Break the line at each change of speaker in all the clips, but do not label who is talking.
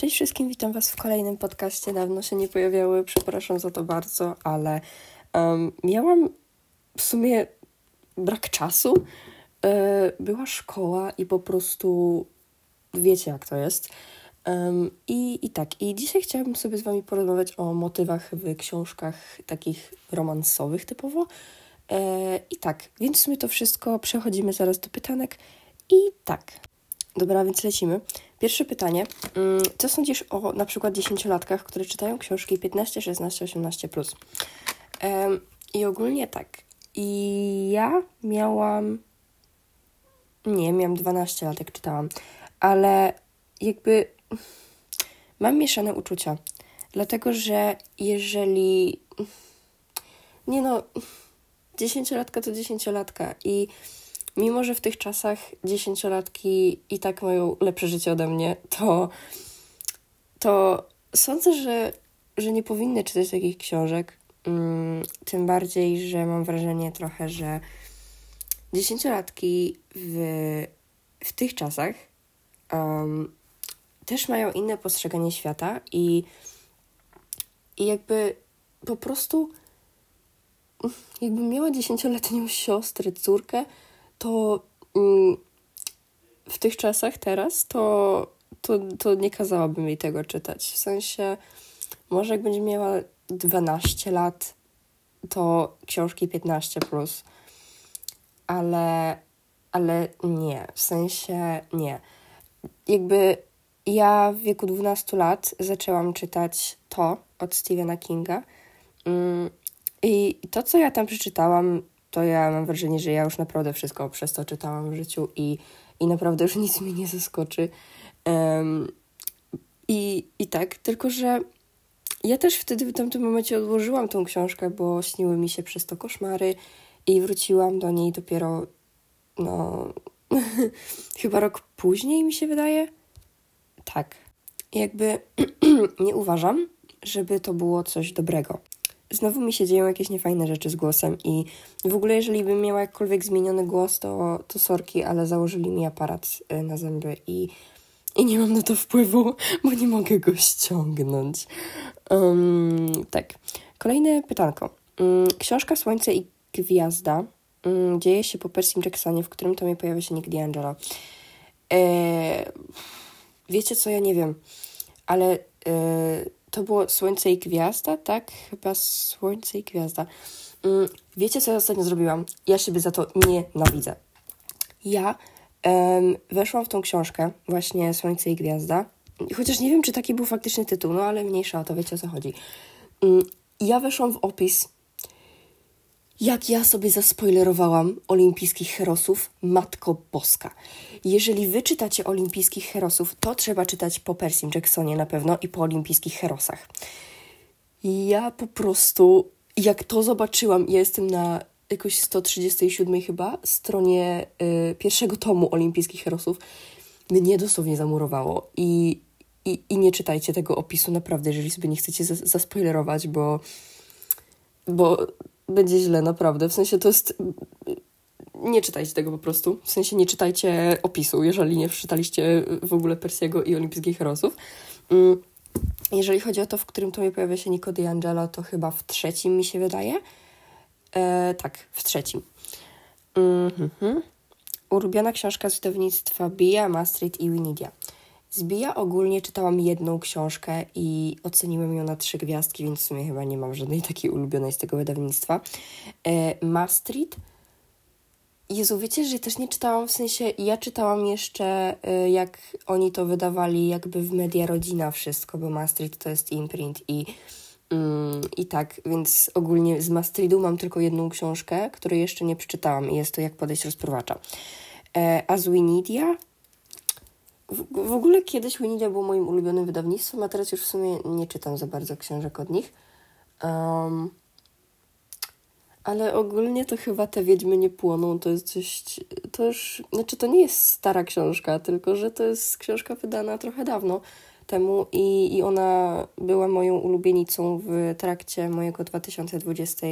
Cześć wszystkim, witam Was w kolejnym podcaście. Dawno się nie pojawiały, przepraszam za to bardzo, ale um, miałam w sumie brak czasu. E, była szkoła i po prostu wiecie, jak to jest. Um, i, I tak, i dzisiaj chciałabym sobie z Wami porozmawiać o motywach w książkach takich romansowych typowo. E, I tak, więc w sumie to wszystko. Przechodzimy zaraz do pytanek. I tak, dobra, więc lecimy. Pierwsze pytanie. Mm, co sądzisz o na przykład dziesięciolatkach, które czytają książki 15, 16, 18? Plus? Um, I ogólnie tak. I ja miałam. Nie, miałam 12 lat, jak czytałam, ale jakby mam mieszane uczucia. Dlatego, że jeżeli. Nie no, dziesięciolatka to dziesięciolatka i mimo że w tych czasach dziesięciolatki i tak mają lepsze życie ode mnie, to, to sądzę, że, że nie powinny czytać takich książek. Mm, tym bardziej, że mam wrażenie trochę, że dziesięciolatki w, w tych czasach um, też mają inne postrzeganie świata i, i jakby po prostu jakbym miała dziesięcioletnią siostrę, córkę, to mm, w tych czasach teraz to, to, to nie kazałabym jej tego czytać. W sensie, może jak będzie miała 12 lat, to książki 15 plus, ale, ale nie, w sensie nie. Jakby ja w wieku 12 lat zaczęłam czytać to od Stephena Kinga. Mm, I to, co ja tam przeczytałam, to ja mam wrażenie, że ja już naprawdę wszystko przez to czytałam w życiu i, i naprawdę już nic mnie nie zaskoczy. Um, i, I tak, tylko że ja też wtedy w tamtym momencie odłożyłam tą książkę, bo śniły mi się przez to koszmary i wróciłam do niej dopiero, no, chyba rok później mi się wydaje. Tak. Jakby nie uważam, żeby to było coś dobrego znowu mi się dzieją jakieś niefajne rzeczy z głosem i w ogóle jeżeli bym miała jakkolwiek zmieniony głos, to, to sorki, ale założyli mi aparat y, na zęby i, i nie mam na to wpływu, bo nie mogę go ściągnąć. Um, tak. Kolejne pytanko. Książka Słońce i Gwiazda dzieje się po Percy Jacksonie, w którym tomie pojawia się Nick D'Angelo. E, wiecie co, ja nie wiem, ale e, to było Słońce i Gwiazda, tak? Chyba Słońce i Gwiazda. Mm, wiecie, co ja ostatnio zrobiłam? Ja siebie za to nienawidzę. Ja um, weszłam w tą książkę, właśnie Słońce i Gwiazda. Chociaż nie wiem, czy taki był faktyczny tytuł, no ale mniejsza o to, wiecie o co chodzi. Um, ja weszłam w opis jak ja sobie zaspoilerowałam olimpijskich herosów, Matko Boska. Jeżeli wy czytacie olimpijskich herosów, to trzeba czytać po Percy Jacksonie na pewno i po olimpijskich herosach. Ja po prostu, jak to zobaczyłam, ja jestem na jakoś 137 chyba stronie y, pierwszego tomu olimpijskich herosów, mnie dosłownie zamurowało i, i, i nie czytajcie tego opisu naprawdę, jeżeli sobie nie chcecie zaspoilerować, bo bo będzie źle, naprawdę. W sensie to jest. Nie czytajcie tego po prostu. W sensie nie czytajcie opisu, jeżeli nie przeczytaliście w ogóle Persiego i Olimpijskich Herosów. Mm, jeżeli chodzi o to, w którym tomie pojawia się Nico D'Angelo, to chyba w trzecim mi się wydaje. E, tak, w trzecim. Mm -hmm. Ulubiona książka z wydawnictwa Bia, Maastricht i Winidia. Zbija ogólnie czytałam jedną książkę i oceniłem ją na trzy gwiazdki, więc w sumie chyba nie mam żadnej takiej ulubionej z tego wydawnictwa. E, Maastricht. Jezu, wiecie, że też nie czytałam, w sensie ja czytałam jeszcze e, jak oni to wydawali jakby w Media Rodzina wszystko, bo Maastricht to jest imprint i mm, i tak, więc ogólnie z Maastrichtu mam tylko jedną książkę, której jeszcze nie przeczytałam i jest to Jak podejść rozprowacza. E, a z Winidia w, ogóle kiedyś Winidia było moim ulubionym wydawnictwem, a teraz już w sumie nie czytam za bardzo książek od nich. Um, ale ogólnie to chyba te Wiedźmy nie płoną, to jest coś, to już, znaczy to nie jest stara książka, tylko że to jest książka wydana trochę dawno temu i, i ona była moją ulubienicą w trakcie mojego 2020,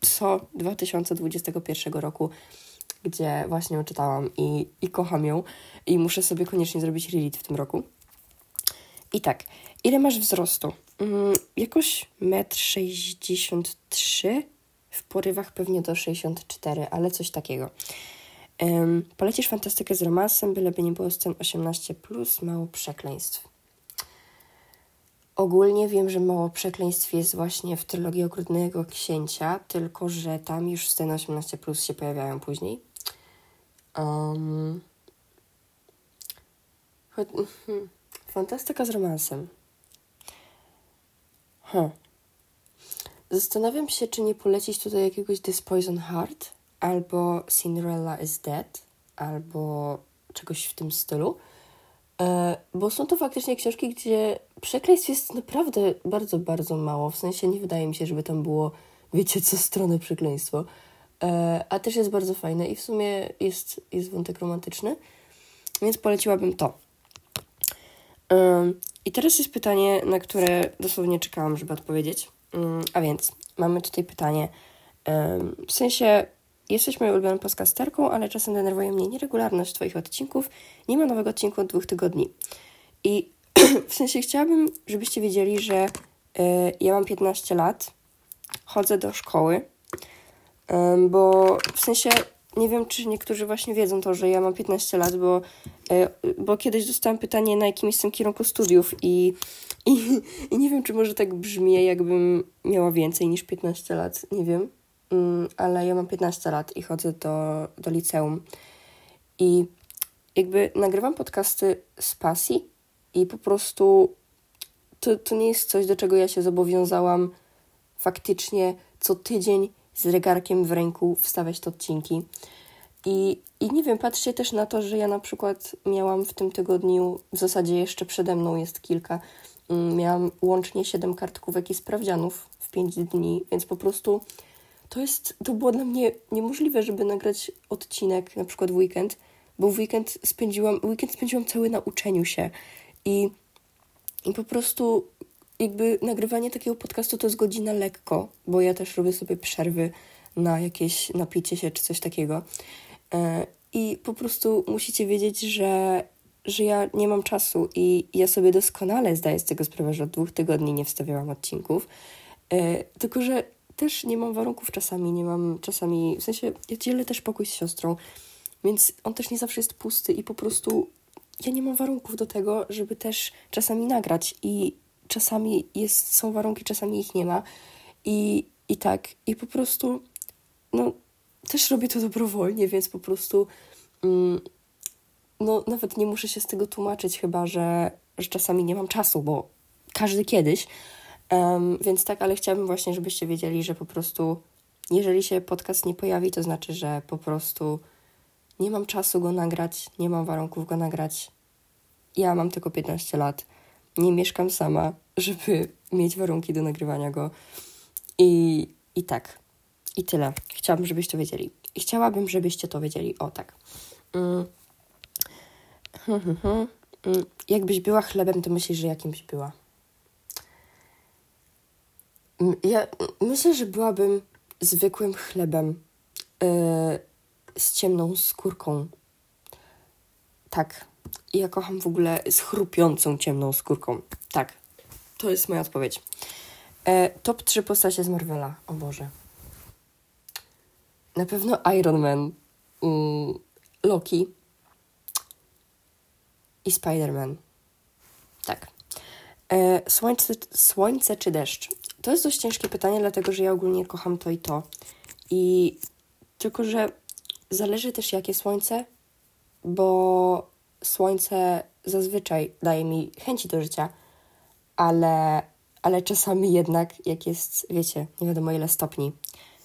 co 2021 roku gdzie właśnie ją czytałam i, i kocham ją i muszę sobie koniecznie zrobić reread w tym roku. I tak, ile masz wzrostu? Mm, jakoś 1,63 m, w porywach pewnie do 64, ale coś takiego. Um, polecisz fantastykę z romansem, byleby nie było scen 18+, plus, mało przekleństw. Ogólnie wiem, że mało przekleństw jest właśnie w trylogii Okrutnego Księcia, tylko że tam już sceny 18 plus się pojawiają później. Um, fantastyka z romansem. Huh. Zastanawiam się, czy nie polecić tutaj jakiegoś This Poison Heart, albo Cinderella is Dead, albo czegoś w tym stylu. E, bo są to faktycznie książki, gdzie przekleństw jest naprawdę bardzo, bardzo mało. W sensie nie wydaje mi się, żeby tam było, wiecie, co stronę przekleństwo. E, a też jest bardzo fajne i w sumie jest, jest wątek romantyczny, więc poleciłabym to. I teraz jest pytanie, na które dosłownie czekałam, żeby odpowiedzieć. Mm, a więc mamy tutaj pytanie. W sensie jesteś moją ulubioną podcasterką, ale czasem denerwuje mnie nieregularność Twoich odcinków. Nie ma nowego odcinku od dwóch tygodni. I w sensie chciałabym, żebyście wiedzieli, że y, ja mam 15 lat, chodzę do szkoły, bo w sensie nie wiem, czy niektórzy właśnie wiedzą to, że ja mam 15 lat, bo, y, bo kiedyś dostałam pytanie, na jakim jestem kierunku studiów i, i, i nie wiem, czy może tak brzmi, jakbym miała więcej niż 15 lat, nie wiem, mm, ale ja mam 15 lat i chodzę do, do liceum. I jakby nagrywam podcasty z pasji, i po prostu to, to nie jest coś, do czego ja się zobowiązałam faktycznie co tydzień z regarkiem w ręku wstawiać te odcinki. I, I nie wiem, patrzcie też na to, że ja na przykład miałam w tym tygodniu, w zasadzie jeszcze przede mną jest kilka, mm, miałam łącznie 7 kartkówek i sprawdzianów w 5 dni, więc po prostu to jest, to było dla mnie niemożliwe, żeby nagrać odcinek na przykład w weekend, bo w weekend spędziłam, weekend spędziłam cały na uczeniu się i, I po prostu jakby nagrywanie takiego podcastu to jest godzina lekko, bo ja też robię sobie przerwy na jakieś napicie się czy coś takiego. E, I po prostu musicie wiedzieć, że, że ja nie mam czasu i ja sobie doskonale zdaję z tego sprawę, że od dwóch tygodni nie wstawiałam odcinków. E, tylko, że też nie mam warunków czasami, nie mam czasami, w sensie ja dzielę też pokój z siostrą, więc on też nie zawsze jest pusty i po prostu ja nie mam warunków do tego, żeby też czasami nagrać i czasami jest, są warunki, czasami ich nie ma. I, i tak, i po prostu, no, też robię to dobrowolnie, więc po prostu, mm, no, nawet nie muszę się z tego tłumaczyć, chyba że, że czasami nie mam czasu, bo każdy kiedyś. Um, więc tak, ale chciałabym właśnie, żebyście wiedzieli, że po prostu, jeżeli się podcast nie pojawi, to znaczy, że po prostu nie mam czasu go nagrać, nie mam warunków go nagrać. Ja mam tylko 15 lat. Nie mieszkam sama, żeby mieć warunki do nagrywania go. I, i tak. I tyle. Chciałabym, żebyście to wiedzieli. Chciałabym, żebyście to wiedzieli. O tak. Mm. Hmm, hmm, hmm. Mm. Jakbyś była chlebem, to myślisz, że jakimś była? Ja myślę, że byłabym zwykłym chlebem. Yy, z ciemną skórką. Tak. I ja kocham w ogóle z chrupiącą ciemną skórką. Tak. To jest moja odpowiedź. E, top 3 postacie z Marvela. O Boże. Na pewno Iron Man, mm, Loki i Spider-Man. Tak. E, słońce, słońce czy deszcz? To jest dość ciężkie pytanie, dlatego że ja ogólnie kocham to i to. I tylko, że Zależy też jakie słońce, bo słońce zazwyczaj daje mi chęci do życia, ale, ale czasami jednak, jak jest, wiecie, nie wiadomo ile stopni,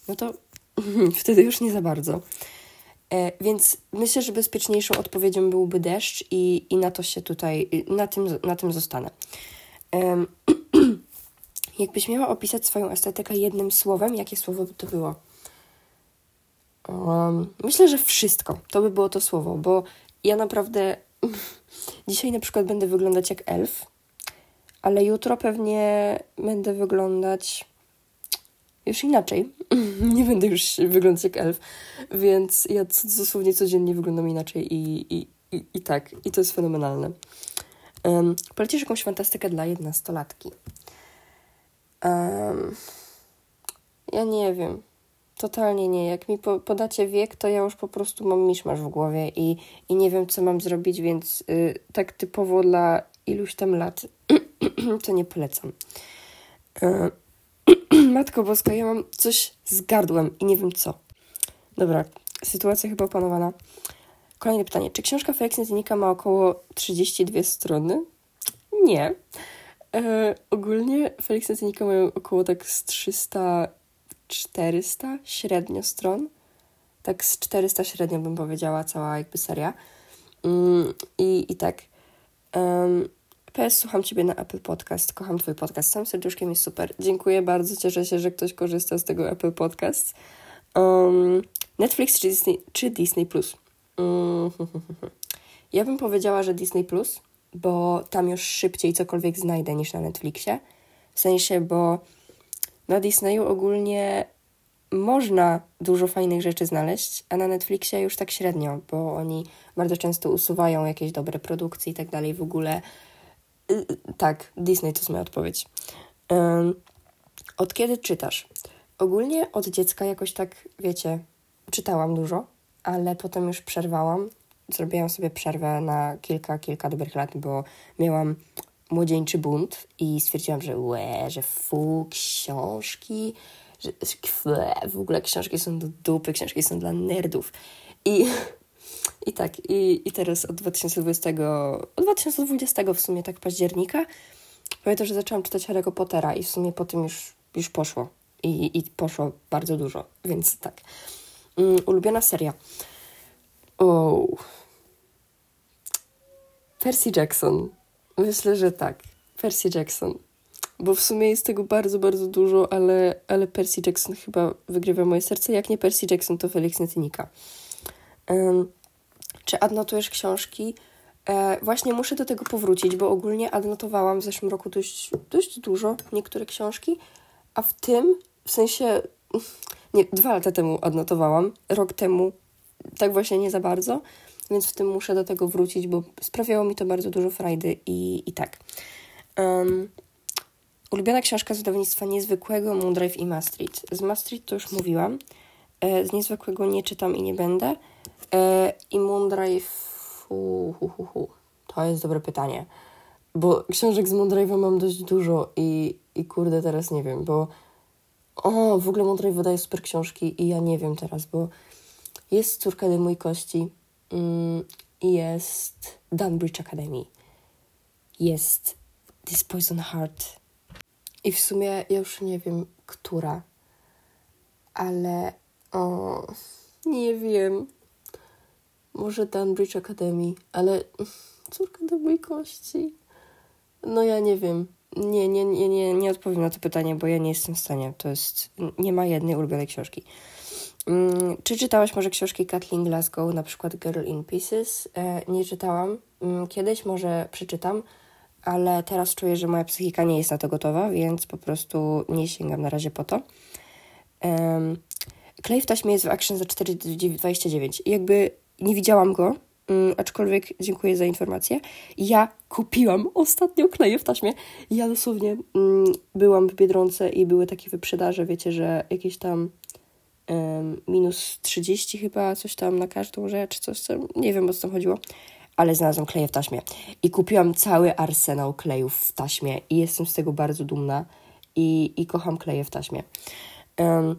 no to wtedy już nie za bardzo. E, więc myślę, że bezpieczniejszą odpowiedzią byłby deszcz i, i na to się tutaj, na tym, na tym zostanę. Jakbyś miała opisać swoją estetykę jednym słowem, jakie słowo by to było? Um, myślę, że wszystko. To by było to słowo, bo ja naprawdę dzisiaj na przykład będę wyglądać jak elf, ale jutro pewnie będę wyglądać już inaczej. Nie będę już wyglądać jak elf, więc ja dosłownie codziennie wyglądam inaczej i, i, i, i tak. I to jest fenomenalne. Um, polecisz jakąś fantastykę dla jednostolatki? Um, ja nie wiem. Totalnie nie. Jak mi po, podacie wiek, to ja już po prostu mam miszmasz w głowie i, i nie wiem, co mam zrobić, więc y, tak typowo dla iluś tam lat to nie polecam. Y, Matko Boska, ja mam coś z gardłem i nie wiem co. Dobra, sytuacja chyba opanowana. Kolejne pytanie. Czy książka Felix Netynika ma około 32 strony? Nie. E, ogólnie Felix Netynika mają około tak z 300 400 średnio stron. Tak z 400 średnio bym powiedziała cała jakby seria. Mm, i, I tak. Um, PS, słucham Ciebie na Apple Podcast. Kocham Twój podcast. Sam serduszkiem jest super. Dziękuję bardzo. Cieszę się, że ktoś korzysta z tego Apple Podcast. Um, Netflix czy Disney, czy Disney Plus? Um, ja bym powiedziała, że Disney Plus, bo tam już szybciej cokolwiek znajdę niż na Netflixie. W sensie, bo na Disneyu ogólnie można dużo fajnych rzeczy znaleźć, a na Netflixie już tak średnio, bo oni bardzo często usuwają jakieś dobre produkcje i tak dalej. W ogóle y, y, tak, Disney to jest moja odpowiedź. od kiedy czytasz? Ogólnie od dziecka jakoś tak, wiecie, czytałam dużo, ale potem już przerwałam. Zrobiłam sobie przerwę na kilka, kilka dobrych lat, bo miałam młodzieńczy bunt i stwierdziłam, że łe, że fu, książki, że kwe, w ogóle książki są do dupy, książki są dla nerdów. I, i tak, i, i teraz od 2020, od 2020 w sumie tak października, pamiętam, że zaczęłam czytać Harry'ego Pottera i w sumie po tym już, już poszło. I, I poszło bardzo dużo, więc tak. Um, ulubiona seria. O. Percy Jackson. Myślę, że tak. Percy Jackson. Bo w sumie jest tego bardzo, bardzo dużo, ale, ale Percy Jackson chyba wygrywa moje serce. Jak nie Percy Jackson, to Felix Netynika. Um, czy adnotujesz książki? E, właśnie muszę do tego powrócić, bo ogólnie adnotowałam w zeszłym roku dość, dość dużo niektóre książki, a w tym, w sensie, nie, dwa lata temu adnotowałam, rok temu tak właśnie nie za bardzo, więc w tym muszę do tego wrócić, bo sprawiało mi to bardzo dużo frajdy i, i tak. Um, ulubiona książka z wydawnictwa Niezwykłego, Moondrive i Maastricht. Z Maastricht to już mówiłam. E, z Niezwykłego nie czytam i nie będę. E, I Moondrive... Hu, hu, hu. To jest dobre pytanie. Bo książek z Moondrive'a mam dość dużo i, i kurde, teraz nie wiem, bo o, w ogóle Moondrive wydaje super książki i ja nie wiem teraz, bo jest Córka Dymu Kości, Mm, jest Dunbridge Academy, jest This Poison Heart i w sumie ja już nie wiem, która, ale o, nie wiem. Może Dunbridge Academy, ale córka do mojej kości. No ja nie wiem. Nie, nie, nie, nie, nie odpowiem na to pytanie, bo ja nie jestem w stanie. To jest. Nie ma jednej ulubionej książki. Mm, czy czytałaś może książki Kathleen Glasgow, na przykład Girl in Pieces? E, nie czytałam. Mm, kiedyś może przeczytam, ale teraz czuję, że moja psychika nie jest na to gotowa, więc po prostu nie sięgam na razie po to. Klej w taśmie jest w Action za 4,29 i jakby nie widziałam go, um, aczkolwiek dziękuję za informację. Ja kupiłam ostatnio kleje w taśmie. Ja dosłownie byłam w Biedronce i były takie wyprzedaże, wiecie, że jakieś tam minus 30 chyba, coś tam na każdą rzecz, coś tam, nie wiem o co tam chodziło, ale znalazłam kleje w taśmie i kupiłam cały arsenał klejów w taśmie i jestem z tego bardzo dumna i, i kocham kleje w taśmie. Um,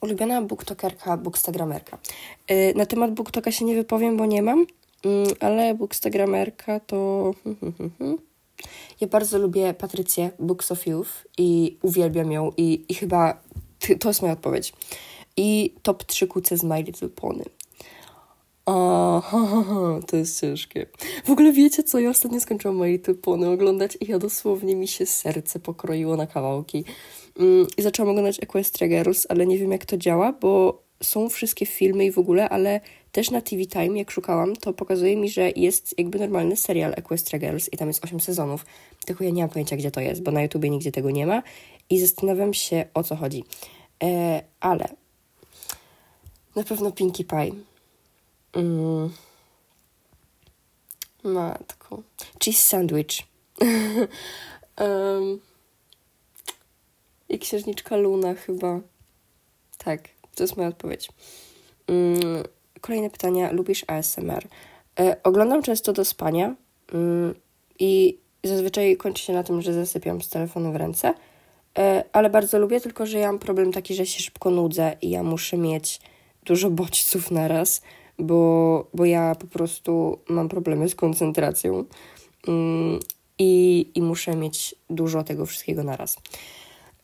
ulubiona booktokerka, bookstagramerka. Yy, na temat booktoka się nie wypowiem, bo nie mam, yy, ale bookstagramerka to... Ja bardzo lubię Patrycję Books of Youth i uwielbiam ją i, i chyba to jest moja odpowiedź. I top 3 kuce z My Little Pony. O, to jest ciężkie. W ogóle wiecie co? Ja ostatnio skończyłam My Little Pony oglądać i ja dosłownie mi się serce pokroiło na kawałki. Mm, I zaczęłam oglądać Equestria Girls, ale nie wiem jak to działa, bo są wszystkie filmy i w ogóle, ale też na TV Time, jak szukałam, to pokazuje mi, że jest jakby normalny serial Equestria Girls i tam jest 8 sezonów. Tylko ja nie mam pojęcia, gdzie to jest, bo na YouTubie nigdzie tego nie ma i zastanawiam się, o co chodzi. E, ale na pewno Pinkie Pie. Mm. Matko. Cheese sandwich. um, I księżniczka Luna chyba. Tak, to jest moja odpowiedź. Um, kolejne pytania. Lubisz ASMR? E, oglądam często do spania um, i zazwyczaj kończy się na tym, że zasypiam z telefonem w ręce, ale bardzo lubię, tylko że ja mam problem taki, że się szybko nudzę i ja muszę mieć dużo bodźców na raz, bo, bo ja po prostu mam problemy z koncentracją um, i, i muszę mieć dużo tego wszystkiego na raz.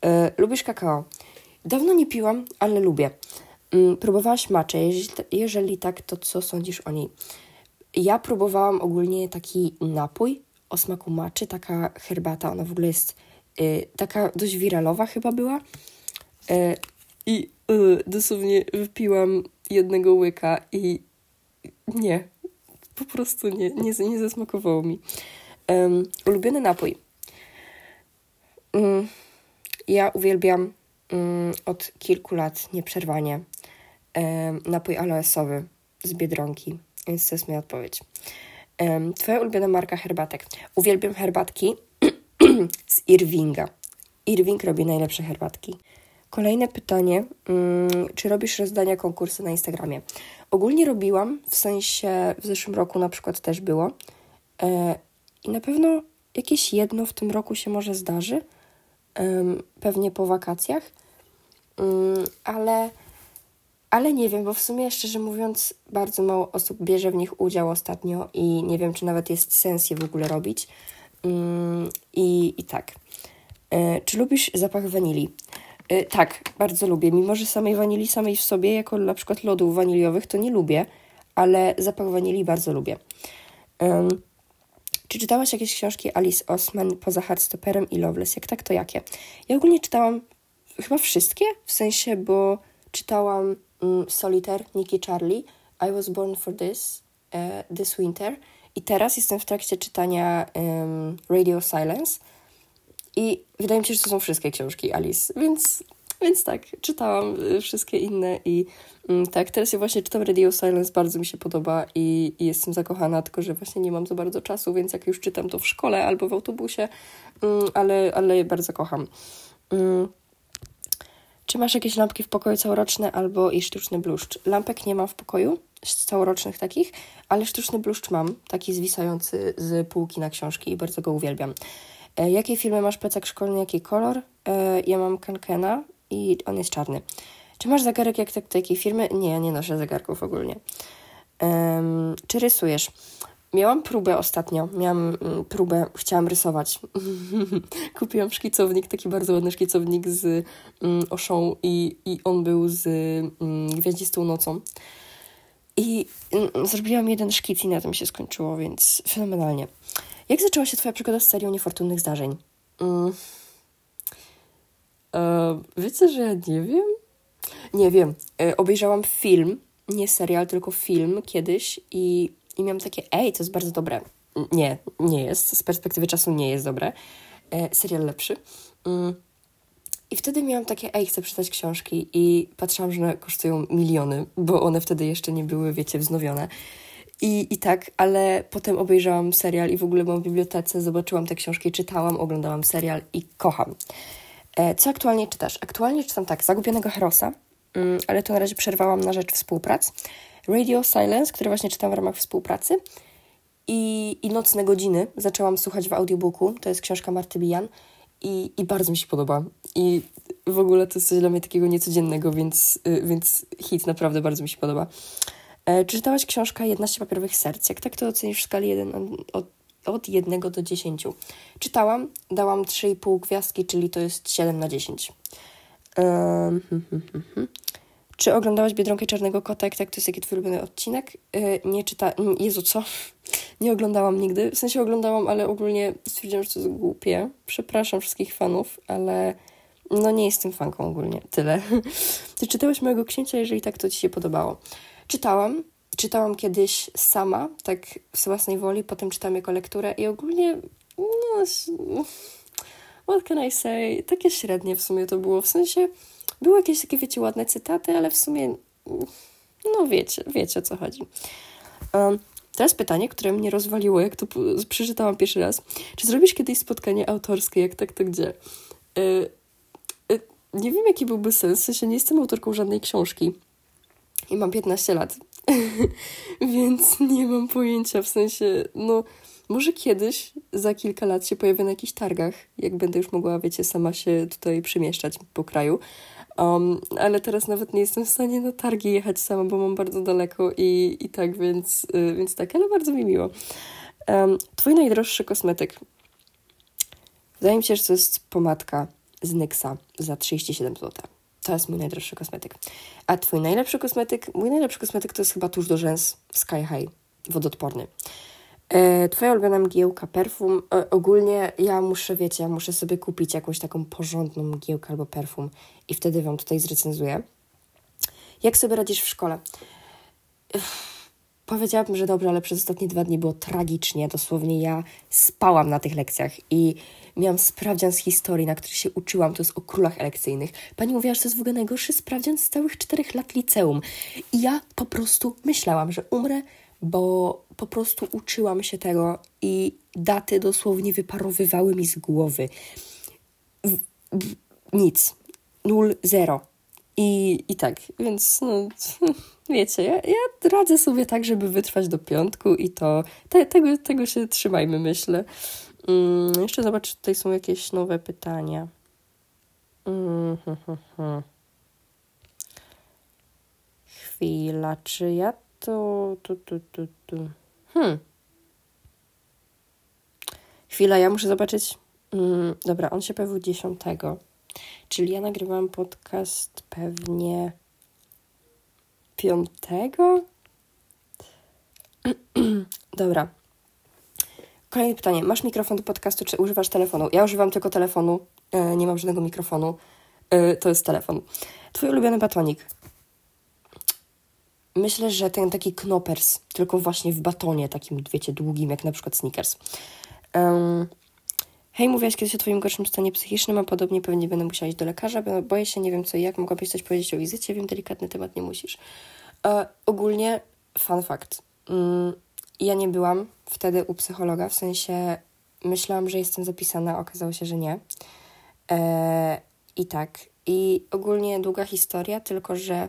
E, lubisz kakao? Dawno nie piłam, ale lubię. Um, próbowałaś maczę? Jeżeli, tak, to co sądzisz o niej? Ja próbowałam ogólnie taki napój o smaku maczy, taka herbata, ona w ogóle jest taka dość wiralowa chyba była. Y, I y, dosłownie wypiłam jednego łyka i nie, po prostu nie, nie, nie zasmakowało mi. Um, ulubiony napój. Um, ja uwielbiam um, od kilku lat nieprzerwanie napój aloesowy z Biedronki, więc to jest moja odpowiedź. Twoja ulubiona marka herbatek. Uwielbiam herbatki z Irvinga. Irving robi najlepsze herbatki. Kolejne pytanie. Um, czy robisz rozdania, konkursy na Instagramie? Ogólnie robiłam, w sensie w zeszłym roku na przykład też było. E, I na pewno jakieś jedno w tym roku się może zdarzy. Pewnie po wakacjach. Um, ale, ale nie wiem, bo w sumie szczerze mówiąc, bardzo mało osób bierze w nich udział ostatnio i nie wiem, czy nawet jest sens je w ogóle robić. I, I tak. E, czy lubisz zapach wanilii? Yy, tak, bardzo lubię. Mimo, że samej wanilii samej w sobie, jako na przykład lodów waniliowych, to nie lubię, ale zapach wanilii bardzo lubię. Czy czytałaś jakieś książki Alice Osman poza Hardstopperem i Loveless? Jak tak, to jakie? Ja ogólnie czytałam chyba wszystkie, w sensie, bo czytałam um, Solitaire, Nikki Charlie, I Was Born for This, uh, This Winter i teraz jestem w trakcie czytania um, Radio Silence, i wydaje mi się, że to są wszystkie książki Alice, więc, więc tak, czytałam y, wszystkie inne i mm, tak, teraz ja właśnie czytam Radio Silence, bardzo mi się podoba i, i, jestem zakochana, tylko że właśnie nie mam za bardzo czasu, więc jak już czytam to w szkole albo w autobusie, mm, ale, ale bardzo kocham. Mm. Czy masz jakieś lampki w pokoju całoroczne albo i sztuczny bluszcz? Lampek nie mam w pokoju, całorocznych takich, ale sztuczny bluszcz mam, taki zwisający z półki na książki i bardzo go uwielbiam. E, jakie filmy masz plecak szkolny, jaki kolor? E, ja mam Kankena i on jest czarny. Czy masz zegarek jak tak do jakiej firmy? Nie, nie noszę zegarków ogólnie. Um, czy rysujesz? Miałam próbę ostatnio. Miałam mm, próbę, chciałam rysować. Kupiłam szkicownik, taki bardzo ładny szkicownik z um, Oszą i, i on był z um, Gwiaździstą nocą. I um, zrobiłam jeden szkic i na tym się skończyło, więc fenomenalnie. Jak zaczęła się Twoja przygoda z serią niefortunnych zdarzeń? Mm. E, wiecie, że ja nie wiem? Nie wiem. E, obejrzałam film, nie serial, tylko film kiedyś i, i miałam takie, ej, to jest bardzo dobre. Nie, nie jest. Z perspektywy czasu nie jest dobre. E, serial lepszy. Mm. I wtedy miałam takie, ej, chcę przeczytać książki i patrzyłam, że one kosztują miliony, bo one wtedy jeszcze nie były, wiecie, wznowione. I, I tak, ale potem obejrzałam serial i w ogóle byłam w bibliotece, zobaczyłam te książki, czytałam, oglądałam serial i kocham. E, co aktualnie czytasz? Aktualnie czytam tak, Zagubionego Herosa, mm, ale to na razie przerwałam na rzecz współprac. Radio Silence, który właśnie czytam w ramach współpracy. I, I Nocne Godziny zaczęłam słuchać w audiobooku. To jest książka Marty Bijan i, i bardzo mi się podoba. I w ogóle to jest coś dla mnie takiego niecodziennego, więc, y, więc hit naprawdę bardzo mi się podoba. E, czy czytałaś książkę 11 papierowych serc? Jak tak to ocenisz w skali 1 od, od 1 do 10? Czytałam, dałam 3,5 gwiazdki, czyli to jest 7 na 10. Um, hmm, hmm, hmm, Czy oglądałaś Biedronkę Czarnego Kota? Jak tak, to jest jaki twój ulubiony odcinek? Yy, nie czyta... Jezu, co? nie oglądałam nigdy. W sensie oglądałam, ale ogólnie stwierdziłam, że to jest głupie. Przepraszam wszystkich fanów, ale no nie jestem fanką ogólnie. Tyle. Ty czytałeś mojego księcia? Jeżeli tak, to ci się podobało. Czytałam. Czytałam kiedyś sama, tak z własnej woli, potem czytam jako lekturę i ogólnie, no, what can I say, takie średnie w sumie to było, w sensie były jakieś takie, wiecie, ładne cytaty, ale w sumie, no wiecie, wiecie o co chodzi. Um, Teraz pytanie, które mnie rozwaliło, jak to przeczytałam pierwszy raz. Czy zrobisz kiedyś spotkanie autorskie? Jak tak, to gdzie? Yy, yy, nie wiem, jaki byłby sens. W sensie nie jestem autorką żadnej książki. I mam 15 lat. Więc nie mam pojęcia. W sensie, no, może kiedyś, za kilka lat się pojawię na jakichś targach. Jak będę już mogła, wiecie, sama się tutaj przemieszczać po kraju. Um, ale teraz nawet nie jestem w stanie na targi jechać sama, bo mam bardzo daleko i, i tak, więc, y, więc tak, ale bardzo mi miło. Um, twój najdroższy kosmetyk. Wydaje mi się, że to jest pomadka z Nyxa za 37 zł. To jest mój najdroższy kosmetyk. A twój najlepszy kosmetyk? Mój najlepszy kosmetyk to jest chyba tuż do rzęs Sky High, wodoodporny. E, twoja ulubiona mgiełka, perfum. E, ogólnie ja muszę, wiecie, ja muszę sobie kupić jakąś taką porządną mgiełkę albo perfum i wtedy Wam tutaj zrecenzuję. Jak sobie radzisz w szkole? Powiedziałabym, że dobrze, ale przez ostatnie dwa dni było tragicznie. Dosłownie ja spałam na tych lekcjach i miałam sprawdzian z historii, na który się uczyłam. To jest o królach elekcyjnych. Pani mówiła, że to jest w ogóle najgorszy sprawdzian z całych czterech lat liceum. I ja po prostu myślałam, że umrę bo po prostu uczyłam się tego i daty dosłownie wyparowywały mi z głowy. W, w, nic. Nul, zero. I, I tak, więc no, wiecie, ja, ja radzę sobie tak, żeby wytrwać do piątku i to te, tego, tego się trzymajmy, myślę. Mm, jeszcze zobacz, tutaj są jakieś nowe pytania. Mm, hmm, hmm, hmm. Chwila, czy ja to, to, to, to, to. Hmm. Chwila, ja muszę zobaczyć. Mm, dobra, on się pojawił 10. Czyli ja nagrywam podcast pewnie 5. dobra. Kolejne pytanie. Masz mikrofon do podcastu, czy używasz telefonu? Ja używam tylko telefonu. E, nie mam żadnego mikrofonu. E, to jest telefon. Twój ulubiony batonik. Myślę, że ten taki knopers, tylko właśnie w batonie, takim, wiecie, długim, jak na przykład Snickers. Um, hej, mówiłaś kiedyś o Twoim gorszym stanie psychicznym, a podobnie pewnie będę musiała iść do lekarza, bo boję się, nie wiem co i jak. Mogłabyś coś powiedzieć o wizycie? Wiem, delikatny temat, nie musisz. E, ogólnie, fun fact. Mm, ja nie byłam wtedy u psychologa, w sensie myślałam, że jestem zapisana, okazało się, że nie. E, I tak. I ogólnie długa historia, tylko że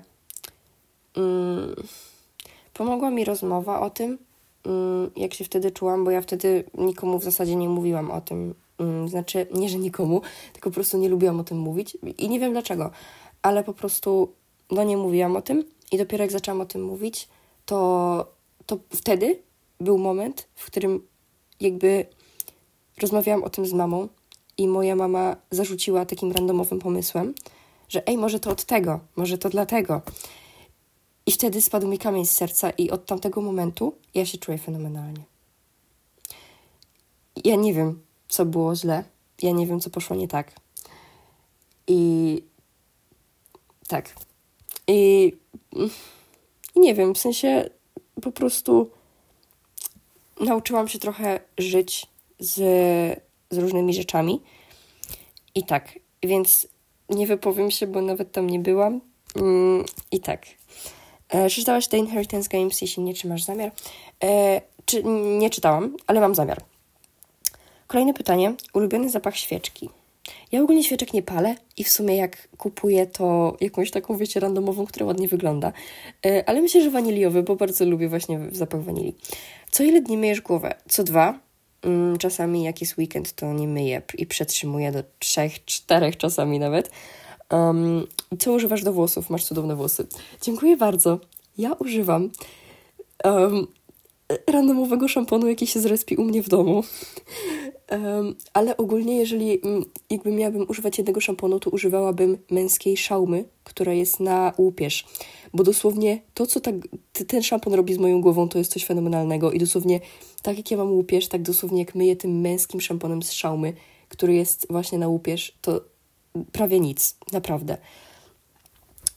pomogła mi rozmowa o tym, mm, jak się wtedy czułam, bo ja wtedy nikomu w zasadzie nie mówiłam o tym. Mm, znaczy, nie, że nikomu, tylko po prostu nie lubiłam o tym mówić i nie wiem dlaczego, ale po prostu no nie mówiłam o tym i dopiero jak zaczęłam o tym mówić, to, to wtedy był moment, w którym jakby rozmawiałam o tym z mamą i moja mama zarzuciła takim randomowym pomysłem, że ej, może to od tego, może to dlatego. I wtedy spadł mi kamień z serca, i od tamtego momentu ja się czuję fenomenalnie. Ja nie wiem, co było źle, ja nie wiem, co poszło nie tak. I tak. I, i nie wiem, w sensie po prostu nauczyłam się trochę żyć z, z różnymi rzeczami. I tak, więc nie wypowiem się, bo nawet tam nie byłam. Mm, I tak. E, czy czytałaś The Inheritance Games? Jeśli nie, czy masz zamiar? E, czy, nie czytałam, ale mam zamiar. Kolejne pytanie. Ulubiony zapach świeczki. Ja ogólnie świeczek nie palę i w sumie jak kupuję to jakąś taką, wiecie, randomową, która ładnie wygląda. E, ale myślę, że waniliowy, bo bardzo lubię właśnie zapach wanilii. Co ile dni myjesz głowę? Co dwa. Mm, czasami jak jest weekend, to nie myję i przetrzymuję do trzech, czterech czasami nawet. Um, co używasz do włosów? Masz cudowne włosy. Dziękuję bardzo. Ja używam um, randomowego szamponu, jaki się zrespi u mnie w domu. Um, ale ogólnie, jeżeli um, jakby miałabym używać jednego szamponu, to używałabym męskiej szaumy, która jest na łupież. Bo dosłownie to, co tak, ten szampon robi z moją głową, to jest coś fenomenalnego. I dosłownie tak jak ja mam łupież, tak dosłownie jak myję tym męskim szamponem z szaumy, który jest właśnie na łupież, to prawie nic, naprawdę.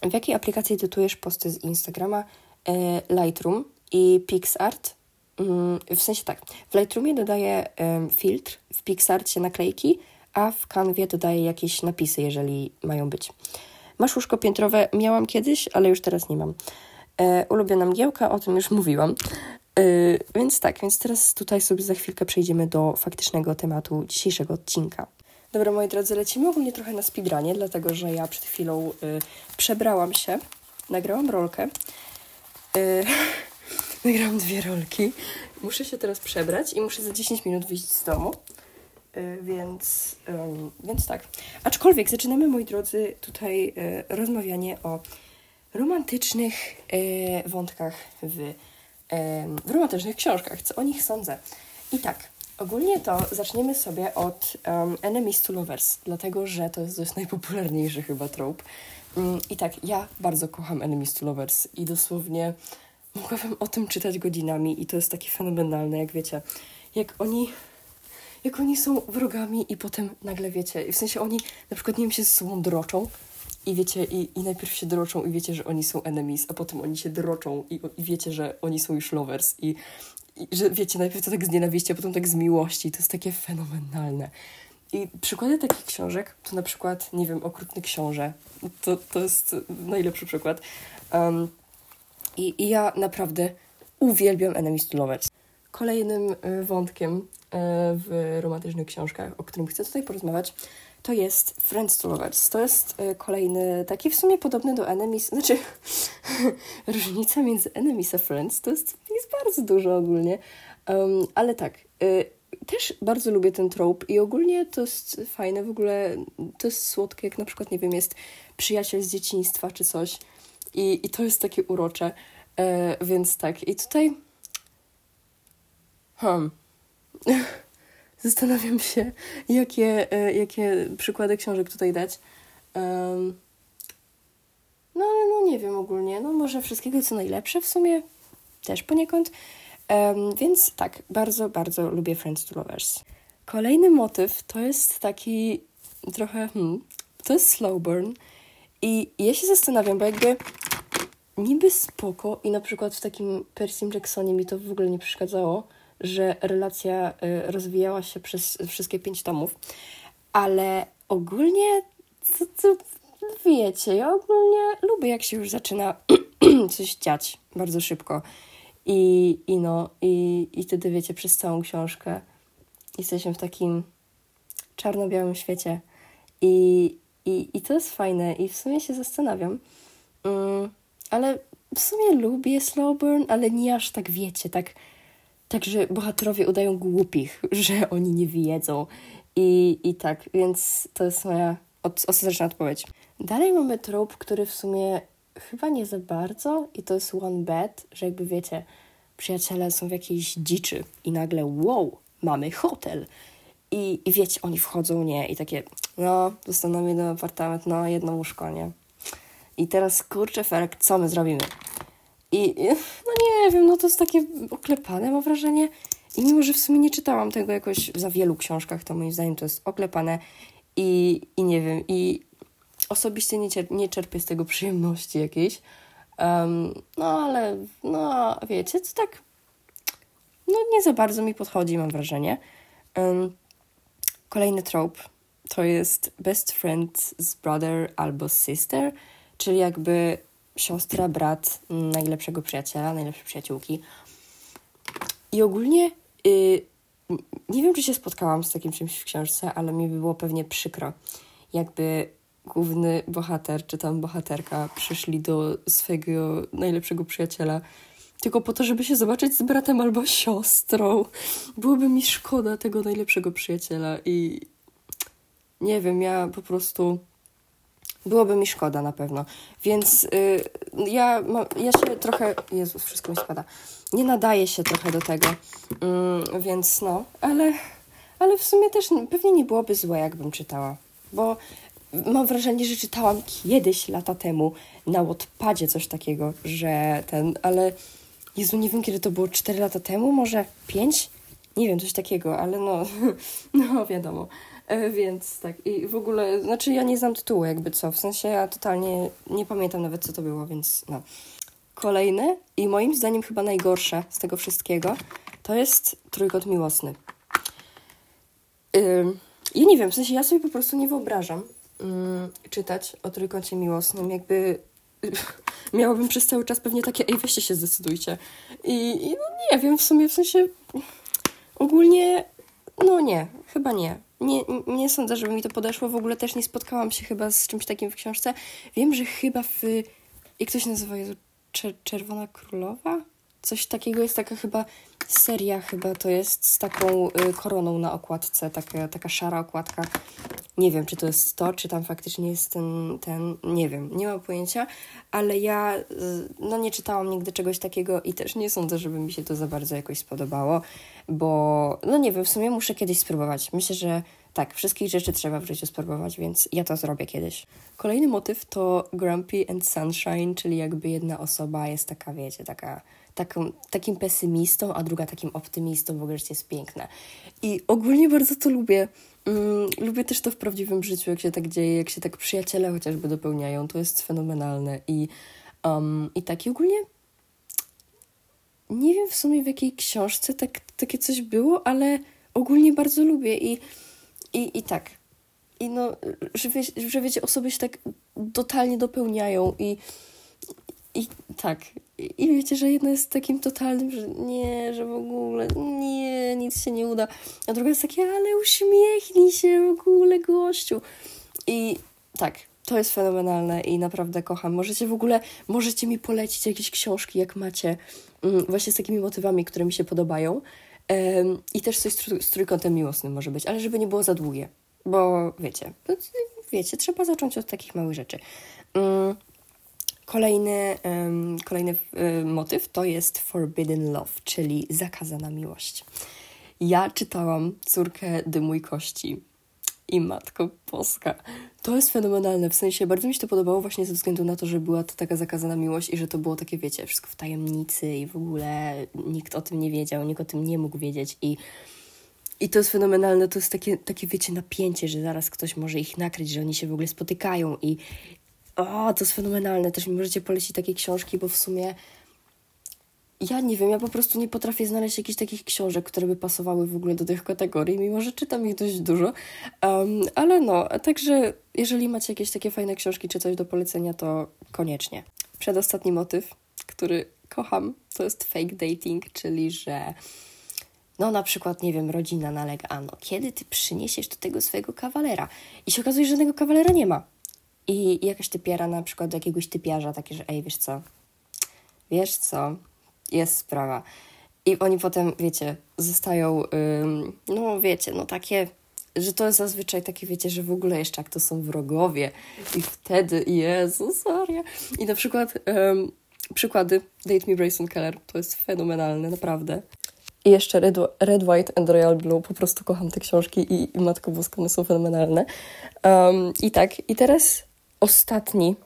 W jakiej aplikacji edytujesz posty z Instagrama? E, Lightroom i PixArt. Mm, w sensie tak, w Lightroomie dodaję filtr, w PixArcie naklejki, a w Canwie dodaję jakieś napisy, jeżeli mają być. Masz łóżko piętrowe? Miałam kiedyś, ale już teraz nie mam. E, ulubiona mgiełka, o tym już mówiłam. Yy, więc tak, więc teraz tutaj sobie za chwilkę przejdziemy do faktycznego tematu dzisiejszego odcinka. Dobra, moi drodzy, lecimy ogólnie trochę na speedrunie, dlatego że ja przed chwilą yy, przebrałam się, nagrałam rolkę, yy, nagrałam dwie rolki, muszę się teraz przebrać i muszę za 10 minut wyjść z domu. Yy, więc, więc tak. Aczkolwiek zaczynamy, moi drodzy, tutaj yy, rozmawianie o romantycznych yy, wątkach w w romantycznych książkach, co o nich sądzę. I tak, ogólnie to zaczniemy sobie od um, Enemies to Lovers, dlatego że to jest dość najpopularniejszy chyba trope. Um, I tak, ja bardzo kocham Enemies to Lovers i dosłownie mogłabym o tym czytać godzinami i to jest takie fenomenalne, jak wiecie, jak oni jak oni są wrogami i potem nagle wiecie, w sensie oni na przykład nie wiem, się ze sobą droczą, i wiecie, i, i najpierw się droczą i wiecie, że oni są enemies, a potem oni się droczą i, i wiecie, że oni są już lovers i, i że wiecie, najpierw to tak z nienawiści, a potem tak z miłości. To jest takie fenomenalne. I przykłady takich książek to na przykład, nie wiem, Okrutny Książę. To, to jest najlepszy przykład. Um, i, I ja naprawdę uwielbiam Enemies to Lovers. Kolejnym y, wątkiem y, w romantycznych książkach, o którym chcę tutaj porozmawiać, to jest Friends to Lovers. To jest y, kolejny, taki w sumie podobny do Enemies, znaczy różnica między Enemies a Friends to jest, jest bardzo dużo ogólnie, um, ale tak, y, też bardzo lubię ten trope i ogólnie to jest fajne, w ogóle to jest słodkie, jak na przykład, nie wiem, jest przyjaciel z dzieciństwa czy coś i, i to jest takie urocze, e, więc tak, i tutaj hmm Zastanawiam się, jakie, e, jakie przykłady książek tutaj dać. Um, no ale no nie wiem ogólnie. No może wszystkiego co najlepsze w sumie też poniekąd. Um, więc tak, bardzo, bardzo lubię Friends to Lovers. Kolejny motyw to jest taki trochę, hmm, to jest slow burn. I ja się zastanawiam, bo jakby niby spoko i na przykład w takim Percy Jacksonie mi to w ogóle nie przeszkadzało, że relacja y, rozwijała się przez wszystkie pięć tomów, ale ogólnie, co, co, wiecie, ja ogólnie lubię, jak się już zaczyna coś dziać bardzo szybko. I, i no, i, i wtedy wiecie, przez całą książkę jesteśmy w takim czarno-białym świecie. I, i, I to jest fajne, i w sumie się zastanawiam. Um, ale w sumie lubię slow burn, ale nie aż tak wiecie, tak Także bohaterowie udają głupich, że oni nie wiedzą. I, i tak, więc to jest moja od, ostateczna odpowiedź. Dalej mamy trop, który w sumie chyba nie za bardzo i to jest one bed, że jakby wiecie, przyjaciele są w jakiejś dziczy i nagle wow, mamy hotel. I, I wiecie, oni wchodzą, nie? I takie, no, dostaną jeden apartament, no, jedno łóżko, nie? I teraz, kurczę, Ferek, co my zrobimy? I no nie wiem, no to jest takie oklepane, mam wrażenie. I mimo, że w sumie nie czytałam tego jakoś za wielu książkach, to moim zdaniem to jest oklepane i, i nie wiem, i osobiście nie, cier nie czerpię z tego przyjemności jakiejś. Um, no ale, no wiecie, to tak no nie za bardzo mi podchodzi, mam wrażenie. Um, kolejny trope to jest best friend z brother albo sister, czyli jakby siostra, brat najlepszego przyjaciela, najlepszej przyjaciółki. I ogólnie yy, nie wiem, czy się spotkałam z takim czymś w książce, ale mi by było pewnie przykro, jakby główny bohater czy tam bohaterka przyszli do swojego najlepszego przyjaciela tylko po to, żeby się zobaczyć z bratem albo siostrą. Byłoby mi szkoda tego najlepszego przyjaciela i nie wiem, ja po prostu byłoby mi szkoda na pewno. Więc y, ja, ja się trochę. Jezus, wszystko mi spada. Nie nadaje się trochę do tego. Y, więc no, ale, ale w sumie też pewnie nie byłoby złe, jakbym czytała. Bo mam wrażenie, że czytałam kiedyś, lata temu, na Wattpadzie coś takiego, że ten, ale Jezu, nie wiem kiedy to było, 4 lata temu, może 5? Nie wiem, coś takiego, ale no, no wiadomo. E, więc tak, i w ogóle, znaczy ja nie znam tytułu, jakby co, w sensie ja totalnie nie pamiętam nawet, co to było, więc no. Kolejne i moim zdaniem chyba najgorsze z tego wszystkiego to jest trójkąt miłosny. Yy, ja nie wiem, w sensie ja sobie po prostu nie wyobrażam yy, czytać o trójkącie miłosnym, jakby miałabym przez cały czas pewnie takie, ej, weźcie się, zdecydujcie. I, i no nie wiem, w sumie w sensie ogólnie, no nie, chyba nie. Nie, nie sądzę, żeby mi to podeszło. W ogóle też nie spotkałam się chyba z czymś takim w książce. Wiem, że chyba w. Jak to się nazywa? Jezu, Czerwona Królowa? Coś takiego jest taka chyba seria, chyba to jest z taką y, koroną na okładce, taka, taka szara okładka. Nie wiem, czy to jest to, czy tam faktycznie jest ten, ten, nie wiem, nie mam pojęcia, ale ja y, no nie czytałam nigdy czegoś takiego i też nie sądzę, żeby mi się to za bardzo jakoś spodobało, bo no nie wiem, w sumie muszę kiedyś spróbować. Myślę, że tak, wszystkich rzeczy trzeba w życiu spróbować, więc ja to zrobię kiedyś. Kolejny motyw to Grumpy and Sunshine, czyli jakby jedna osoba jest taka, wiecie, taka taką, takim pesymistą, a druga takim optymistą, w ogóle jest piękne. I ogólnie bardzo to lubię. Mm, lubię też to w prawdziwym życiu, jak się tak dzieje, jak się tak przyjaciele chociażby dopełniają, to jest fenomenalne. I, um, i tak, ogólnie nie wiem w sumie w jakiej książce tak, takie coś było, ale ogólnie bardzo lubię i, i, i tak. I no, że, wie, że wiecie, osoby się tak totalnie dopełniają i, i tak, i wiecie, że jedno jest takim totalnym, że nie, że w ogóle nie, nic się nie uda, a druga jest takie, ale uśmiechnij się w ogóle gościu. I tak, to jest fenomenalne i naprawdę kocham. Możecie w ogóle, możecie mi polecić jakieś książki, jak macie, mm, właśnie z takimi motywami, które mi się podobają. I też coś z trójkątem miłosnym może być, ale żeby nie było za długie, bo wiecie, no, wiecie, trzeba zacząć od takich małych rzeczy. Mm, Kolejny, kolejny motyw to jest Forbidden Love, czyli zakazana miłość. Ja czytałam Córkę Dymu i Kości i Matko Boska. To jest fenomenalne, w sensie bardzo mi się to podobało właśnie ze względu na to, że była to taka zakazana miłość i że to było takie, wiecie, wszystko w tajemnicy i w ogóle nikt o tym nie wiedział, nikt o tym nie mógł wiedzieć i i to jest fenomenalne, to jest takie, takie, wiecie, napięcie, że zaraz ktoś może ich nakryć, że oni się w ogóle spotykają i, o, to jest fenomenalne. Też mi możecie polecić takie książki, bo w sumie ja nie wiem, ja po prostu nie potrafię znaleźć jakichś takich książek, które by pasowały w ogóle do tych kategorii, mimo że czytam ich dość dużo. Um, ale no, także jeżeli macie jakieś takie fajne książki czy coś do polecenia, to koniecznie. Przedostatni motyw, który kocham, to jest fake dating, czyli że no na przykład, nie wiem, rodzina nalega, a no kiedy ty przyniesiesz do tego swojego kawalera? I się okazuje, że żadnego kawalera nie ma. I jakaś typiara na przykład do jakiegoś typiarza, takie, że ej, wiesz co, wiesz co, jest sprawa. I oni potem, wiecie, zostają, ym, no wiecie, no takie, że to jest zazwyczaj takie, wiecie, że w ogóle jeszcze jak to są wrogowie. I wtedy, Jezus Maria. I na przykład ym, przykłady Date Me Bryson Keller, to jest fenomenalne, naprawdę. I jeszcze Red, Red, White and Royal Blue, po prostu kocham te książki i, i Matko Boska, one są fenomenalne. Um, I tak, i teraz ostatni,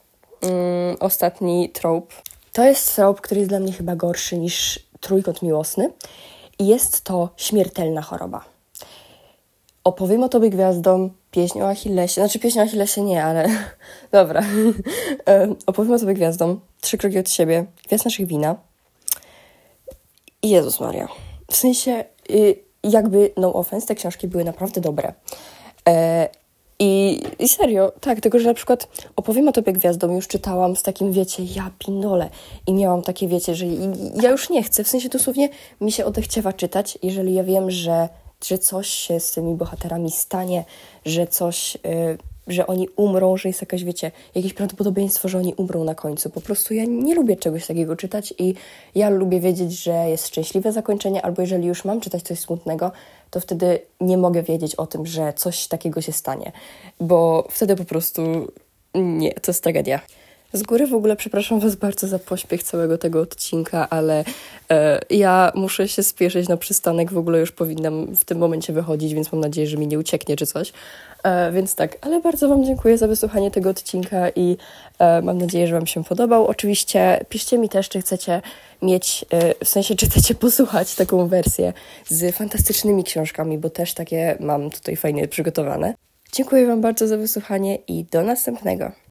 um, ostatni trope. To jest trope, który jest dla mnie chyba gorszy niż trójkąt miłosny. I jest to śmiertelna choroba. Opowiem o tobie gwiazdom, pieśń o Achillesie. Znaczy pieśń o Achillesie nie, ale dobra. Opowiem o tobie gwiazdom, trzy kroki od siebie, gwiazd naszych wina. I Jezus Maria. W sensie, y, jakby, no offense, te książki były naprawdę dobre. I serio, tak, tylko że na przykład opowiem o tobie gwiazdom, już czytałam z takim, wiecie, ja pindole i miałam takie, wiecie, że ja już nie chcę, w sensie dosłownie mi się odechciewa czytać, jeżeli ja wiem, że, że coś się z tymi bohaterami stanie, że coś... Yy, że oni umrą, że jest jakaś, wiecie, jakieś prawdopodobieństwo, że oni umrą na końcu. Po prostu ja nie lubię czegoś takiego czytać i ja lubię wiedzieć, że jest szczęśliwe zakończenie, albo jeżeli już mam czytać coś smutnego, to wtedy nie mogę wiedzieć o tym, że coś takiego się stanie, bo wtedy po prostu nie, to jest tragedia. Z góry w ogóle przepraszam Was bardzo za pośpiech całego tego odcinka, ale e, ja muszę się spieszyć na przystanek. W ogóle już powinnam w tym momencie wychodzić, więc mam nadzieję, że mi nie ucieknie czy coś. E, więc tak, ale bardzo Wam dziękuję za wysłuchanie tego odcinka i e, mam nadzieję, że Wam się podobał. Oczywiście piszcie mi też, czy chcecie mieć, e, w sensie, czy chcecie posłuchać taką wersję z fantastycznymi książkami, bo też takie mam tutaj fajnie przygotowane. Dziękuję Wam bardzo za wysłuchanie i do następnego.